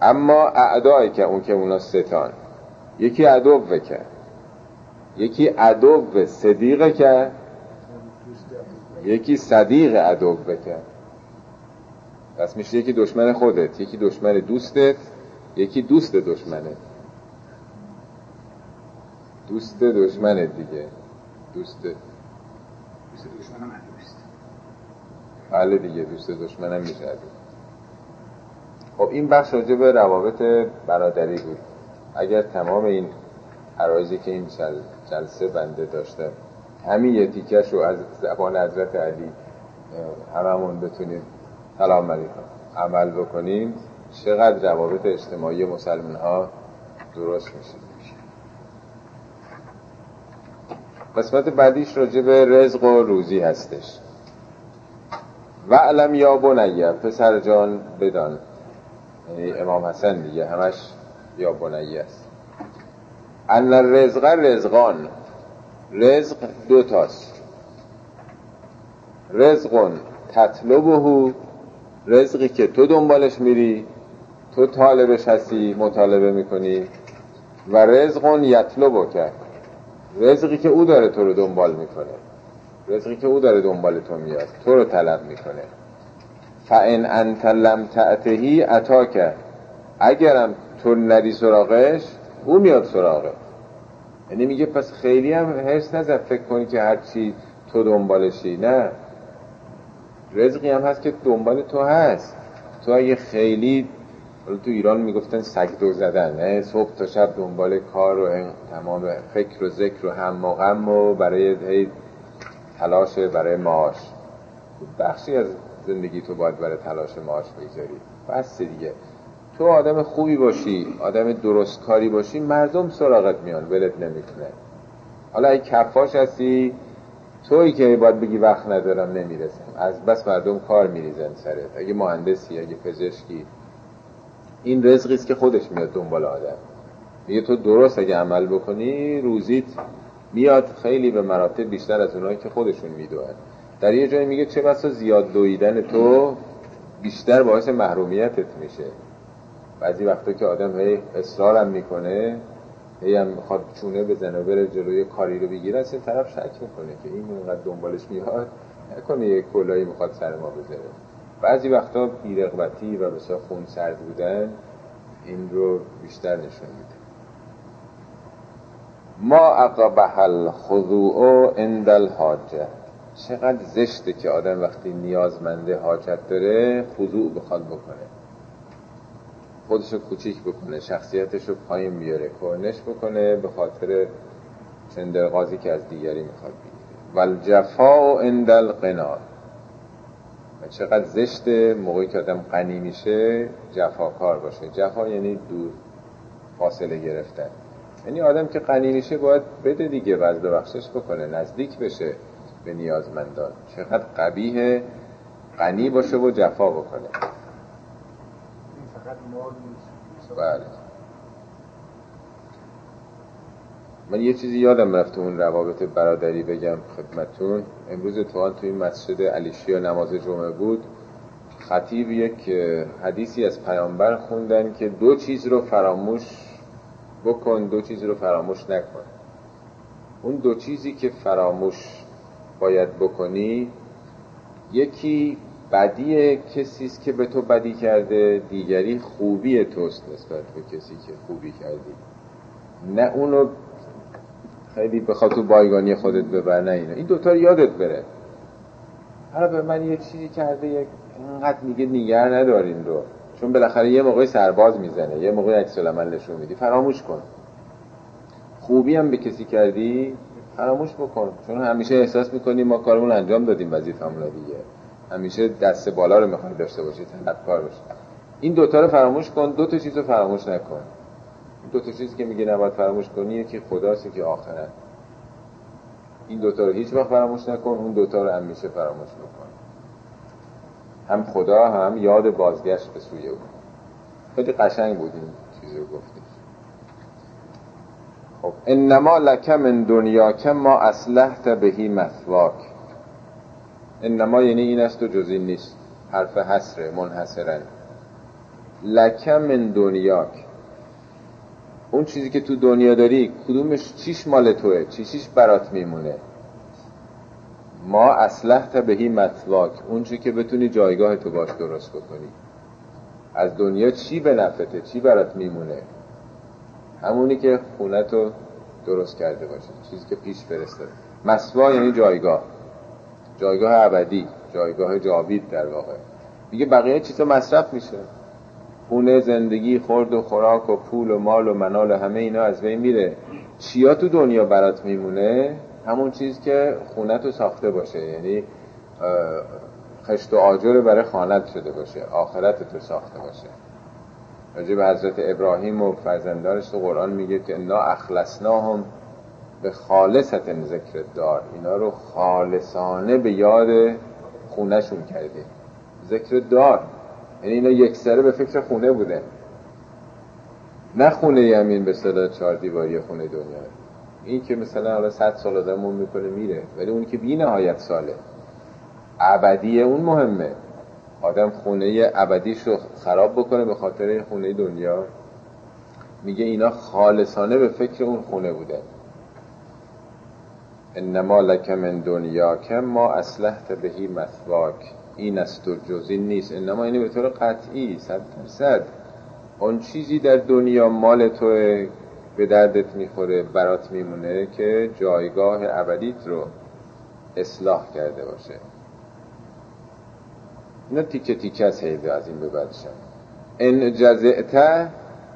اما اعدایی که اون که اونا ستان. یکی عدو بکن یکی عدو صدیقه که. یکی صدیق عدو بکن پس میشه یکی دشمن خودت یکی دشمن دوستت یکی دوست دشمنت. دوست دشمنت دیگه. دوست دوست دشمنم دوست بله دیگه دوست دشمنم میشه خب این بخش راجع به روابط برادری بود. اگر تمام این عرایزی که این جلسه بنده داشته همین یه تیکش رو از زبان حضرت علی هممون بتونیم سلام علیکم عمل بکنیم چقدر روابط اجتماعی مسلمان ها درست میشه؟ قسمت بعدیش راجع به رزق و روزی هستش. و علم یا بنیه پسر جان بدان. یعنی امام حسن دیگه همش یا بنیه است. ان رزق رزقان. رزق دو تاست. رزقون تطلبه رزقی که تو دنبالش میری تو طالبش هستی مطالبه می‌کنی. و رزقون یطلبو کرد رزقی که او داره تو رو دنبال می‌کنه. رزقی که او داره دنبال تو میاد تو رو طلب می‌کنه. فان انت لم تعتهی کرد اگرم تو ندی سراغش او میاد سراغه یعنی میگه پس خیلی هم حس نزد فکر کنی که هرچی تو دنبالشی. نه. رزقی هم هست که دنبال تو هست. تو اگه خیلی حالا تو ایران می‌گفتن سگ دو زدن صبح تا شب دنبال کار و تمام فکر و ذکر و هم و غم و برای تلاش برای معاش. بخشی از زندگی تو باید برای تلاش معاش بگذاری. بس دیگه. تو آدم خوبی باشی آدم درست کاری باشی مردم سراغت میان ولت نمی‌کنه. حالا ای کفاش هستی تویی که باید بگی وقت ندارم نمی‌رسم. از بس مردم کار میریزن سرت. اگه مهندسی اگه پزشکی این رزقی است که خودش میاد دنبال آدم. میگه تو درست اگه عمل بکنی روزیت میاد خیلی به مراتب بیشتر از اونایی که خودشون میدوئن در یه جایی میگه چه بسا زیاد دویدن تو بیشتر باعث محرومیتت میشه. بعضی وقتا که آدم هی اصرارم می‌کنه هی هم می‌خواد چونه بزنه و بره جلوی کاری رو بگیره از این طرف شک می‌کنه که این اینقدر دنبالش میاد. نکنه یه کلایی می‌خواد سر ما بذاره. بعضی وقتا بیرغبتی و بسیار خون سرد بودن این رو بیشتر نشون میده. ما اقبح الخضوع عند الحاجه چقدر زشته که آدم وقتی نیازمنده حاجت داره خضوع بخواد بکنه. خودشو کوچیک بکنه شخصیتش رو پایین بیاره کرنش بکنه به خاطر چندرغازی که از دیگری می‌خواد بگیره. و الجفاء عند القناع و چقدر زشت موقعی که آدم غنی میشه جفاکار باشه. جفا یعنی دور فاصله گرفتن. یعنی آدم که غنی میشه باید بده دیگه و از بخشش بکنه نزدیک بشه به نیازمندان. چقدر قبیه غنی باشه و جفا بکنه. بله. من یه چیزی یادم رفت اون روابط برادری بگم خدمتون امروز توان توی مسجد علیشیا نماز جمعه بود. خطیب یک حدیثی از پیامبر خوندن که دو چیز رو فراموش بکن دو چیز رو فراموش نکن. اون دو چیزی که فراموش باید بکنی یکی بدی کسی است که به تو بدی کرده دیگری خوبی توست نسبت به کسی که خوبی کردی. نه اونو خیلی بخواد تو بایگانی خودت ببر نه اینو این دوتا یادت بره. حالا به من یه چیزی کرده یک اینقدر میگه نیگر ندارین رو. چون بالاخره یه موقعی سرباز می‌زنه یه موقعی عکس العمل نشون میدی فراموش کن. خوبی هم به کسی کردی؟ فراموش بکن. چون همیشه احساس می‌کنی ما کارمون انجام دادیم وظیفمون دیگه. همیشه دست بالا رو می‌خوای داشته باشی طلبکار باشی. این دوتا رو فراموش کن. دو تا چیز رو فراموش نکن. دو تا چیزی که میگه نباید فراموش کنی یکی خداست که آخرت این دوتا رو هیچ وقت فراموش نکن اون دوتا رو همیشه فراموش بکن. هم خدا هم یاد بازگشت به سوی او. خیلی قشنگ بود این چیزی رو گفتی. خب انما لک من دنیا که ما اصلحت بهی مثواک انما یعنی این است و جز این نیست. حرف حسره منحصرن. لک من دنیاک اون چیزی که تو دنیا داری کدومش چیش مال توه؟ چیش برات میمونه؟ ما اصلحت بهی مطواک اون چی که بتونی جایگاه تو باش درست بکنی. از دنیا چی به نفته چی برات میمونه؟ همونی که خونتو درست کرده باشه چیزی که پیش فرسته. مسوا یعنی جایگاه. جایگاه ابدی جایگاه جاوید در واقع. میگه بقیه چیزا مصرف میشه. خونه زندگی خورد و خوراک و پول و مال و منال همه اینا از بین میره. چیا تو دنیا برات میمونه؟ همون چیز که خونت رو ساخته باشه. یعنی خشت و آجر برای خانت شده باشه. آخرت تو ساخته باشه. راجع به حضرت ابراهیم و فرزندانش تو قرآن میگه که انا اخلصناهم به خالصت ذکر دار اینا رو خالصانه به یاد خونهشون کردیم. ذکر دار یعنی اینا یک سره به فکر خونه بوده. نه خونه یمین به صدا چهار دیواری خونه دنیا. این که مثلا حالا صد سال آدم می‌کنه میره. ولی اون که بی نهایت ساله. ابدی اون مهمه. آدم خونه ابدیش رو خراب بکنه به خاطر خونه دنیا. میگه اینا خالصانه به فکر اون خونه بوده. انما لک من دنیا که ما اصلحت بهی مثواک این است و جز نیست. انما اینه به طور قطعی صد درصد. اون چیزی در دنیا مال تو به دردت می‌خوره برات میمونه که جایگاه ابدیت رو اصلاح کرده باشه. اینا تیکه تیکه از حیده از این به بعدشم ان جزعت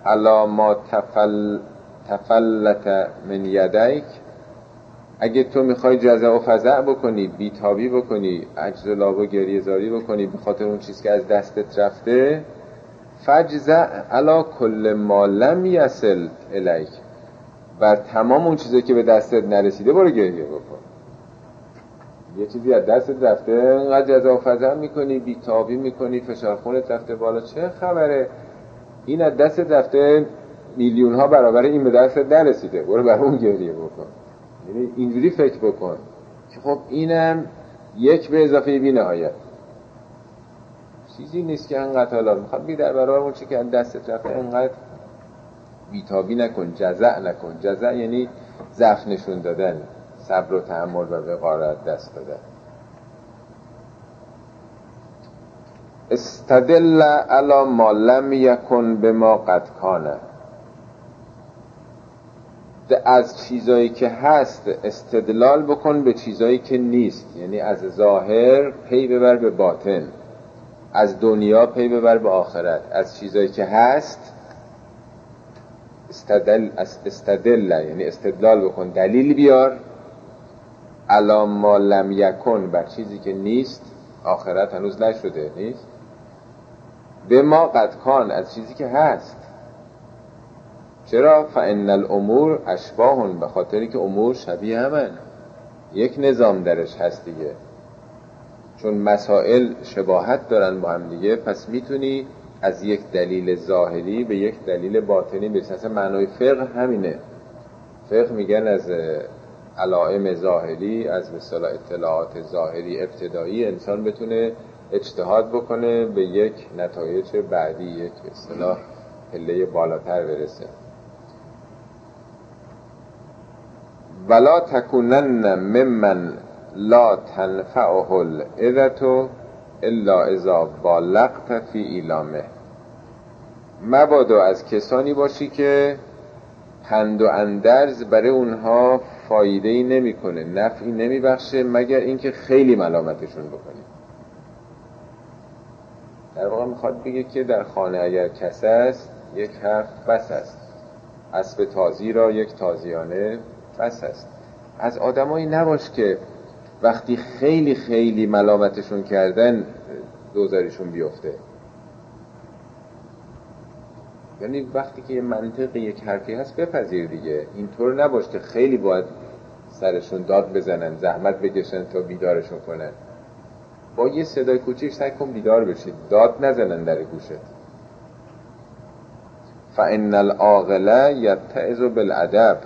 علا ما تفل تفلت من یدیک اگه تو می‌خوای جزع و فضع بکنی بیتابی بکنی عجز و لاب و گریه زاری بکنی به خاطر اون چیز که از دستت رفته فجزع علا کل ما لم یسل الیک. بر تمام اون چیزی که به دستت نرسیده برو گریه بکن. یه چیزی از دستت رفته اینقدر جزا و فضع می‌کنی بیتابی می‌کنی فشار خونت رفته بالا. چه خبره؟ این از دستت رفته میلیون ها برابر این به دستت نرسیده. برو بر اون گریه بکن. یعنی اینجوری فکر بکن. که خب اینم یک به اضافه بی نهایت. چیزی نیست که انقدر حالا می‌خواد بی در برابر اون چی که دستت رفته انقدر بیتابی نکن جزع نکن. جزع یعنی ضعف نشون دادن صبر و تحمل و وقارت دست دادن. استدل علا ما لم یکن به ما قد کانه از چیزایی که هست استدلال بکن به چیزایی که نیست. یعنی از ظاهر پی ببر به باطن. از دنیا پی ببر به آخرت. از چیزایی که هست استدل استدل یعنی استدلال بکن. دلیل بیار. علام ما لم یکن بر چیزی که نیست آخرت هنوز نشده نیست؟ به ما قد کان از چیزی که هست. چرا؟ فان الامور اشباهون به خاطری که امور شبیه همن یک نظام درش هست دیگه. چون مسائل شباهت دارن با هم دیگه پس می‌تونی از یک دلیل ظاهری به یک دلیل باطنی برسی. اصلا معنای فقه همینه. فقه میگن از علائم ظاهری از مثلا اطلاعات ظاهری ابتدایی انسان بتونه اجتهاد بکنه به یک نتایج بعدی یک اصطلاح پله بالاتر برسه. ولا تکونن ممن لا تنفعه العدت الا اذا بالغت فی ایلامه. مبادا از کسانی باشی که پند و اندرز برای اونها فایده ای نمی‌کنه نفعی نمیبخشه مگر اینکه خیلی ملامتشون بکنی. در واقع می‌خواد بگه که در خانه اگر کس است یک حرف بس است. اسب تازی را یک تازیانه بس است. از آدمایی نباش که وقتی خیلی خیلی ملامتشون کردن دوزاریشون بیفته. یعنی وقتی که یه منطق یک حرفی هست بپذیر دیگه. اینطور نباش که خیلی باید سرشون داد بزنن زحمت بکشن تا بیدارشون کنن. با یه صدای کوچیک سعی کن بیدار بشید داد نزنن در گوشت. فان العاقل یتعظ بالادب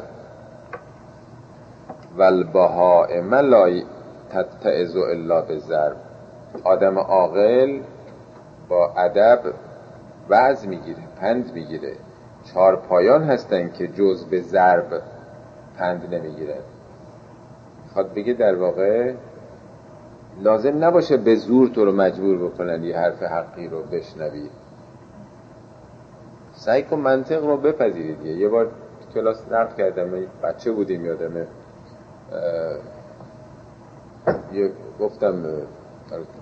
والبهائم لا تتعظ الا بالضرب آدم عاقل با ادب وعظ می‌گیره پند می‌گیره. چهار پایان هستن که جز به ضرب پند نمی‌گیره. خواد بگه در واقع لازم نباشه به زور تو رو مجبور بکنن یه حرف حقی رو بشنوی. سعی کن منطق رو بپذیرید یه بار کلاس نقد کردم بچه بودیم یادمه. یه گفتم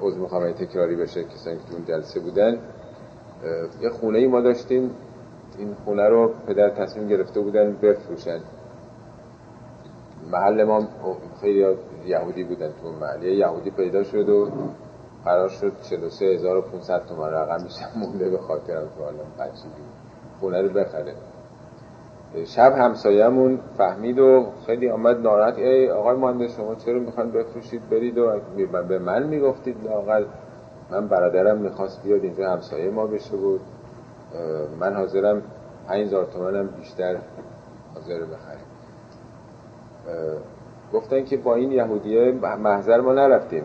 عوض می‌خوام تکراری بشه کسانی که اون جلسه بودن. یه خونه ای ما داشتیم. این خونه رو پدر تصمیم گرفته بودن بفروشن. محل ما خیلی یهودی بودن تو محل یه یهودی پیدا شد و قرار شد 43500 تومن رقم میشه مونده به خاطرم تو حالا خونه رو بخره. شب همسایه‌مون فهمید و خیلی آمد ناراحت. ای آقای مهندس شما چرا می‌خوان بفروشید؟ برید و به من می‌گفتید لاقل. من برادرم می‌خواست بیاد اینجا همسایه ما بشه بود من حاضرم 5000 تومنم بیشتر حاضر بخریم. گفتن که با این یهودیه محضر ما نرفتیم.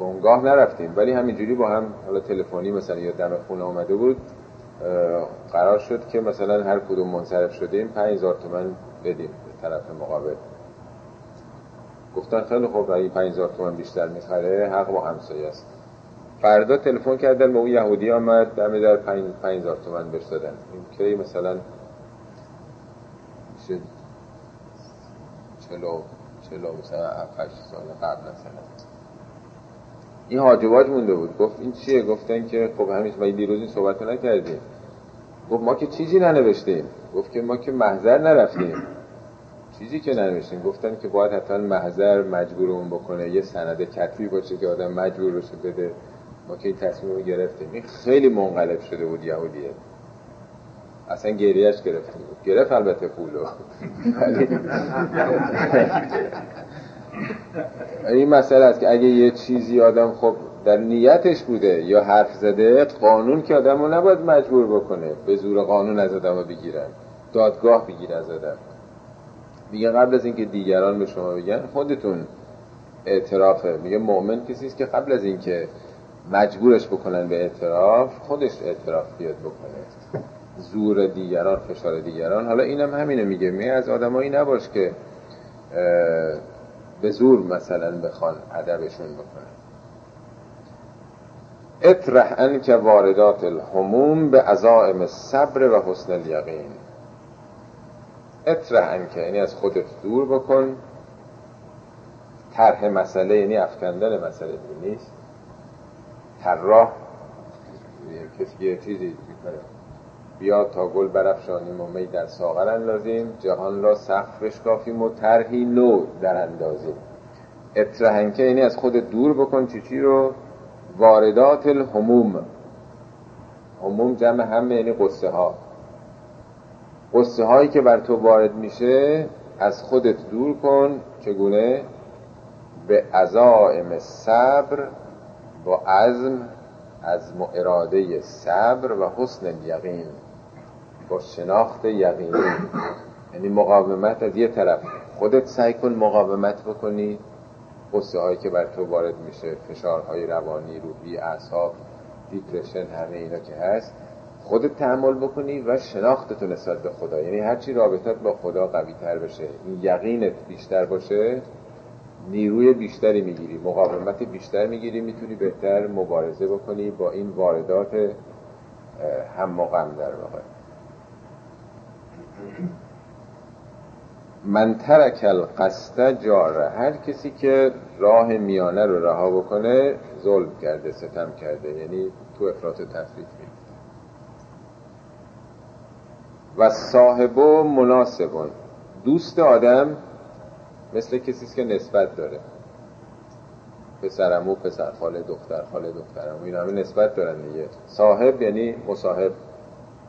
بنگاه نرفتیم. ولی همینجوری با هم حالا تلفنی مثلا یا دم خونه آمده بود. قرار شد که مثلا هر کدوم منصرف شدیم 5000 تومن بدیم به طرف مقابل. گفتن خیلی خوب این 5000 تومن بیشتر می‌خره حق با همسایه است. فردا تلفن کردن به اون یهودی آمد دم در 5000 تومن بهش این کی مثلا؟ چلو چلو مثلا 7 سال قبل مثلا این حاجباج مونده بود. گفت این چیه؟ گفتن که خب همین ما دیروز این صحبت نکردیم. گفت ما که چیزی ننوشتیم. گفت که ما که محضر نرفتیم. چیزی که ننوشتیم. گفتن که باید حتما محضر مجبورمون بکنه. یه سند کتبی باشه که آدم مجبور بشه بده. ما که این تصمیم رو گرفتیم. این خیلی منقلب شده بود یهودیه. اصلا گریهش گرفته بود. گرفت البته پولو. (laughs) این مسئله است که اگه یه چیزی آدم خب در نیتش بوده یا حرف زده قانون که آدم رو نباید مجبور بکنه به زور قانون از آدم رو بگیرن دادگاه بگیر از آدم. میگه قبل از اینکه دیگران به شما بگن خودتون اعترافه میگه مؤمن کسی است که قبل از اینکه مجبورش بکنن به اعتراف خودش اعتراف بیاد بکنه. زور دیگران فشار دیگران. حالا اینم همینه میگه. می از آدمایی نباش که به زور مثلا بخوان ادبشون بکنه اطرح که واردات الهموم به عزائم صبر و حسن الیقین. اطرح که یعنی از خودت دور بکن. طرح مسئله یعنی افکندن مسئله نیست. طراح. کسی یه چیزی می‌کنه. بیا تا گل برافشانیم و می در ساغر اندازیم. جهان را سقف کافیم و طرحی نو در اندازیم. اطرحنکه یعنی از خود دور بکن چی چی رو. واردات الهموم. هموم جمع همه یعنی قصه ها قصه هایی که بر تو وارد میشه از خودت دور کن. چگونه؟ به عزائم صبر با عزم از اراده صبر و حسن یقین. با شناخت یقینی. یعنی مقاومت از یه طرف. خودت سعی کن مقاومت بکنی. قصه هایی که بر تو وارد میشه فشارهای روانی روحی اعصاب دیپرشن همه اینا که هست خودت تحمل بکنی و شناختتو نسبت به خدا. یعنی هرچی رابطت با خدا قوی تر بشه این یقینت بیشتر باشه نیروی بیشتری می‌گیری مقاومت بیشتر می‌گیری می‌تونی بهتر مبارزه بکنی با این واردات هم غم در واقع. من ترک القصد جاره. هر کسی که راه میانه رو رها بکنه ظلم کرده ستم کرده. یعنی تو افراط و تفریط و صاحب و مناسبون دوست آدم مثل کسی که نسبت داره. پسرمو پسر خاله دختر خاله دخترمو اینا همه نسبت دارن دیگه. صاحب یعنی مصاحب.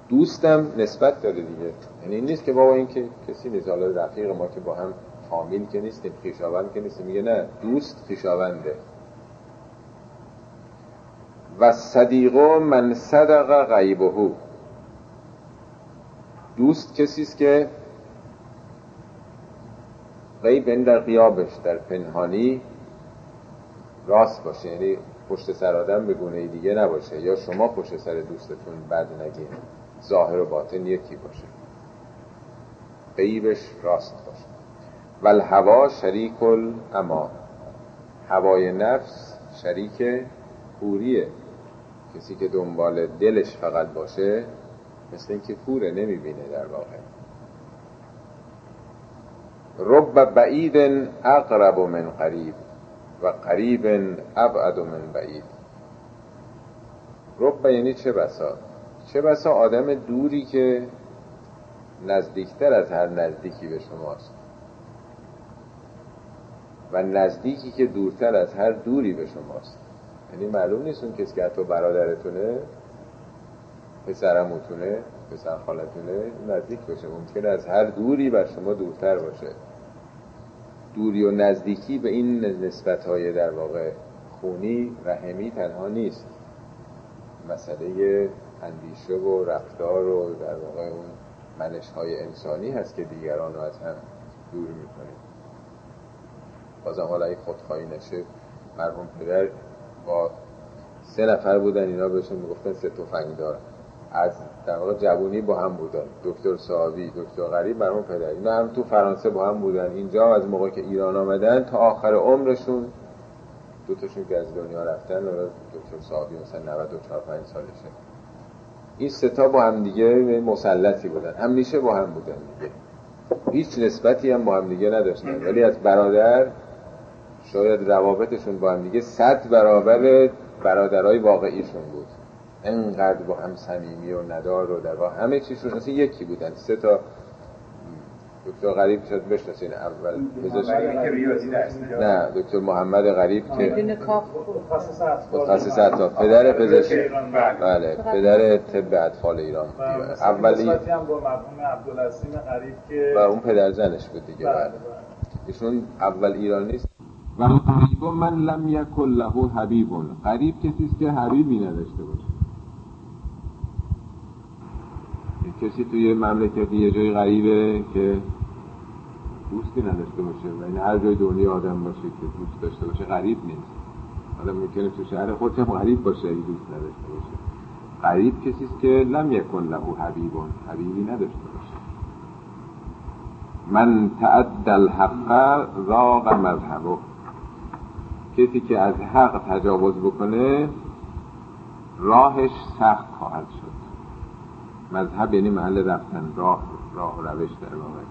دوستم نسبت داره دیگه. یعنی این نیست که بابا این که کسی نیست. حالا رفیق ما که با هم فامیل که نیستیم خیشاوند که نیستیم. میگه نه دوست خیشاونده و صدیق من صدق غیبهو دوست کسی است که غیب در قیابش در پنهانی راست باشه. یعنی پشت سر آدم به گونه دیگه نباشه. یا شما پشت سر دوستتون بد نگین. ظاهر و باطن یکی باشه. غیبش راست باشه. ول هوا شریک اما هوای نفس شریک پوریه کسی که دنبال دلش فقط باشه مثل اینکه کوره نمی‌بینه در واقع. رب بعید اقرب من قریب و قریب ابعد من بعید. رب یعنی چه بسا؟ چه بسا آدم دوری که نزدیکتر از هر نزدیکی به شماست. و نزدیکی که دورتر از هر دوری به شماست. یعنی معلوم نیست اون کسی که حتی برادرتونه پسرموتونه پسر خالتونه نزدیک باشه. ممکن از هر دوری بر شما دورتر باشه. دوری و نزدیکی به این نسبت های در واقع خونی رحمی تنها نیست. مسئله اندیشه و رفتار و در واقع اون منش های انسانی هست که دیگران رو از هم دور می‌کنه. بازم حالا این خودخواهی نشه مرحوم پدر با سه نفر بودن اینا بهشون می‌گفتن سه تفنگ دارن از در واقع جوونی با هم بودن. دکتر صحابی دکتر غریب مرحوم پدر. اینا هم تو فرانسه با هم بودن. اینجا از موقع که ایران آمدن تا آخر عمرشون دو تاشون که از دنیا رفتن دکتر صحابی مثلا 94 5 سالشه. این ستا با هم دیگه مسلطی بودن. همیشه با هم بودن دیگه. هیچ نسبتی هم با هم دیگه نداشتن. ولی از برادر شاید روابطشون با هم دیگه صد برابر برادرای واقعیشون بود. انقدر با هم صمیمی و ندار و در واقع همه چیزشون اصلا یکی بودن. سه تا دکتر غریب شد بشناسین اول. پزشک نه دکتر محمد غریب که متخصص اطفال. پدر پزشک. بله پدر طب اطفال ایران. اولی و اون پدر زنش بود دیگه بله ایشون اول ایران نیست. و قریب من لم یکن له حبیب. قریب کسی است که حبیبی نداشته باشه. کسی توی مملکتی یه جای غریبه که دوستی نداشته باشه و این هر جای دنیا آدم باشه که دوست داشته باشه غریب نیست. حالا ممکنه تو شهر خودش هم غریب باشه اگه دوست نداشته باشه. غریب کسی است که لم یکن له حبیبون حبیبی نداشته باشه. من تعد الحق راق مذهبه. کسی که از حق تجاوز بکنه راهش سخت خواهد شد. مذهب یعنی محل رفتن راه راه روش در واقع.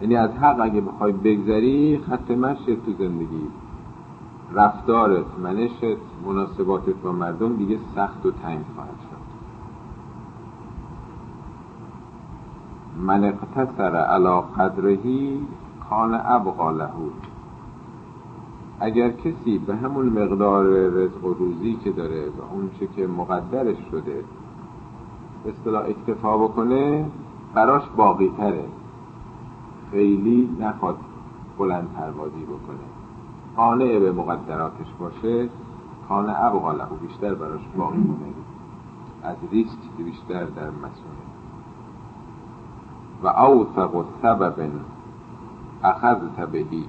یعنی از حق اگه بخوای بگذری خط مشت تو زندگی. رفتارت منشت مناسباتت با مردم دیگه سخت و تنگ خواهد شد. من اقتصر علا قدرهی کان ابقا لهو اگر کسی به همون مقدار رزق و روزی که داره و اون که مقدرش شده اصطلاح اکتفا بکنه براش باقی تره خیلی نخواد بلند پروازی بکنه. قانع به مقدراتش باشه کانه ابقا و بیشتر براش باقی مونه از ریسک بیشتر در مسئوله و اوثق سبب اخذت بهی.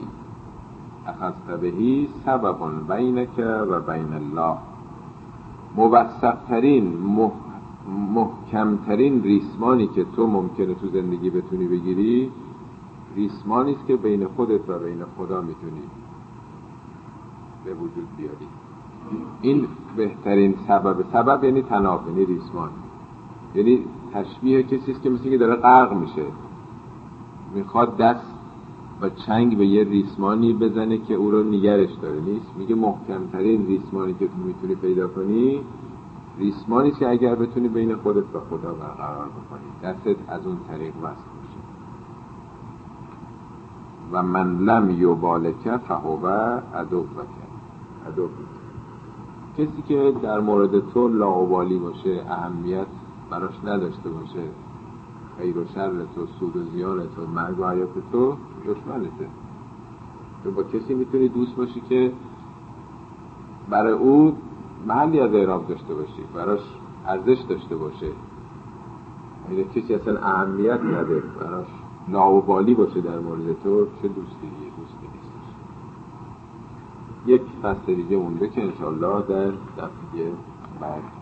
اخذت بهی سبب بینک و بین الله. موثقترین محکمترین ریسمانی که تو ممکنه تو زندگی بتونی بگیری ریسمانی است که بین خودت و بین خدا می‌تونی به وجود بیاری. این بهترین سبب سبب یعنی تناب یعنی ریسمان. یعنی تشبیه کسی است که مثل که داره غرق میشه. می‌خواد دست و چنگ به یه ریسمانی بزنه که او رو نگرش داره. نیست؟ میگه محکمترین ریسمانی که تو می‌تونی پیدا کنی ریسمانی که اگر بتونی بین خودت و خدا برقرار بکنی دستت از اون طریق وصل باشه و من لم یبالکه فهو عدو عدو. کسی که در مورد تو لاوبالی باشه اهمیت براش نداشته باشه خیر و شر تو سود و زیان تو مرگ و حیات تو دشمنته. تو با کسی می‌تونی دوست باشی که برای او محلی از اعراب داشته باشی براش ارزش داشته باشه. اگه کسی اصلا اهمیت نده براش لاوبالی باشه در مورد تو چه دوستی دوستی نیستش. یک فصل دیگه مونده که انشالله در دفعه بعد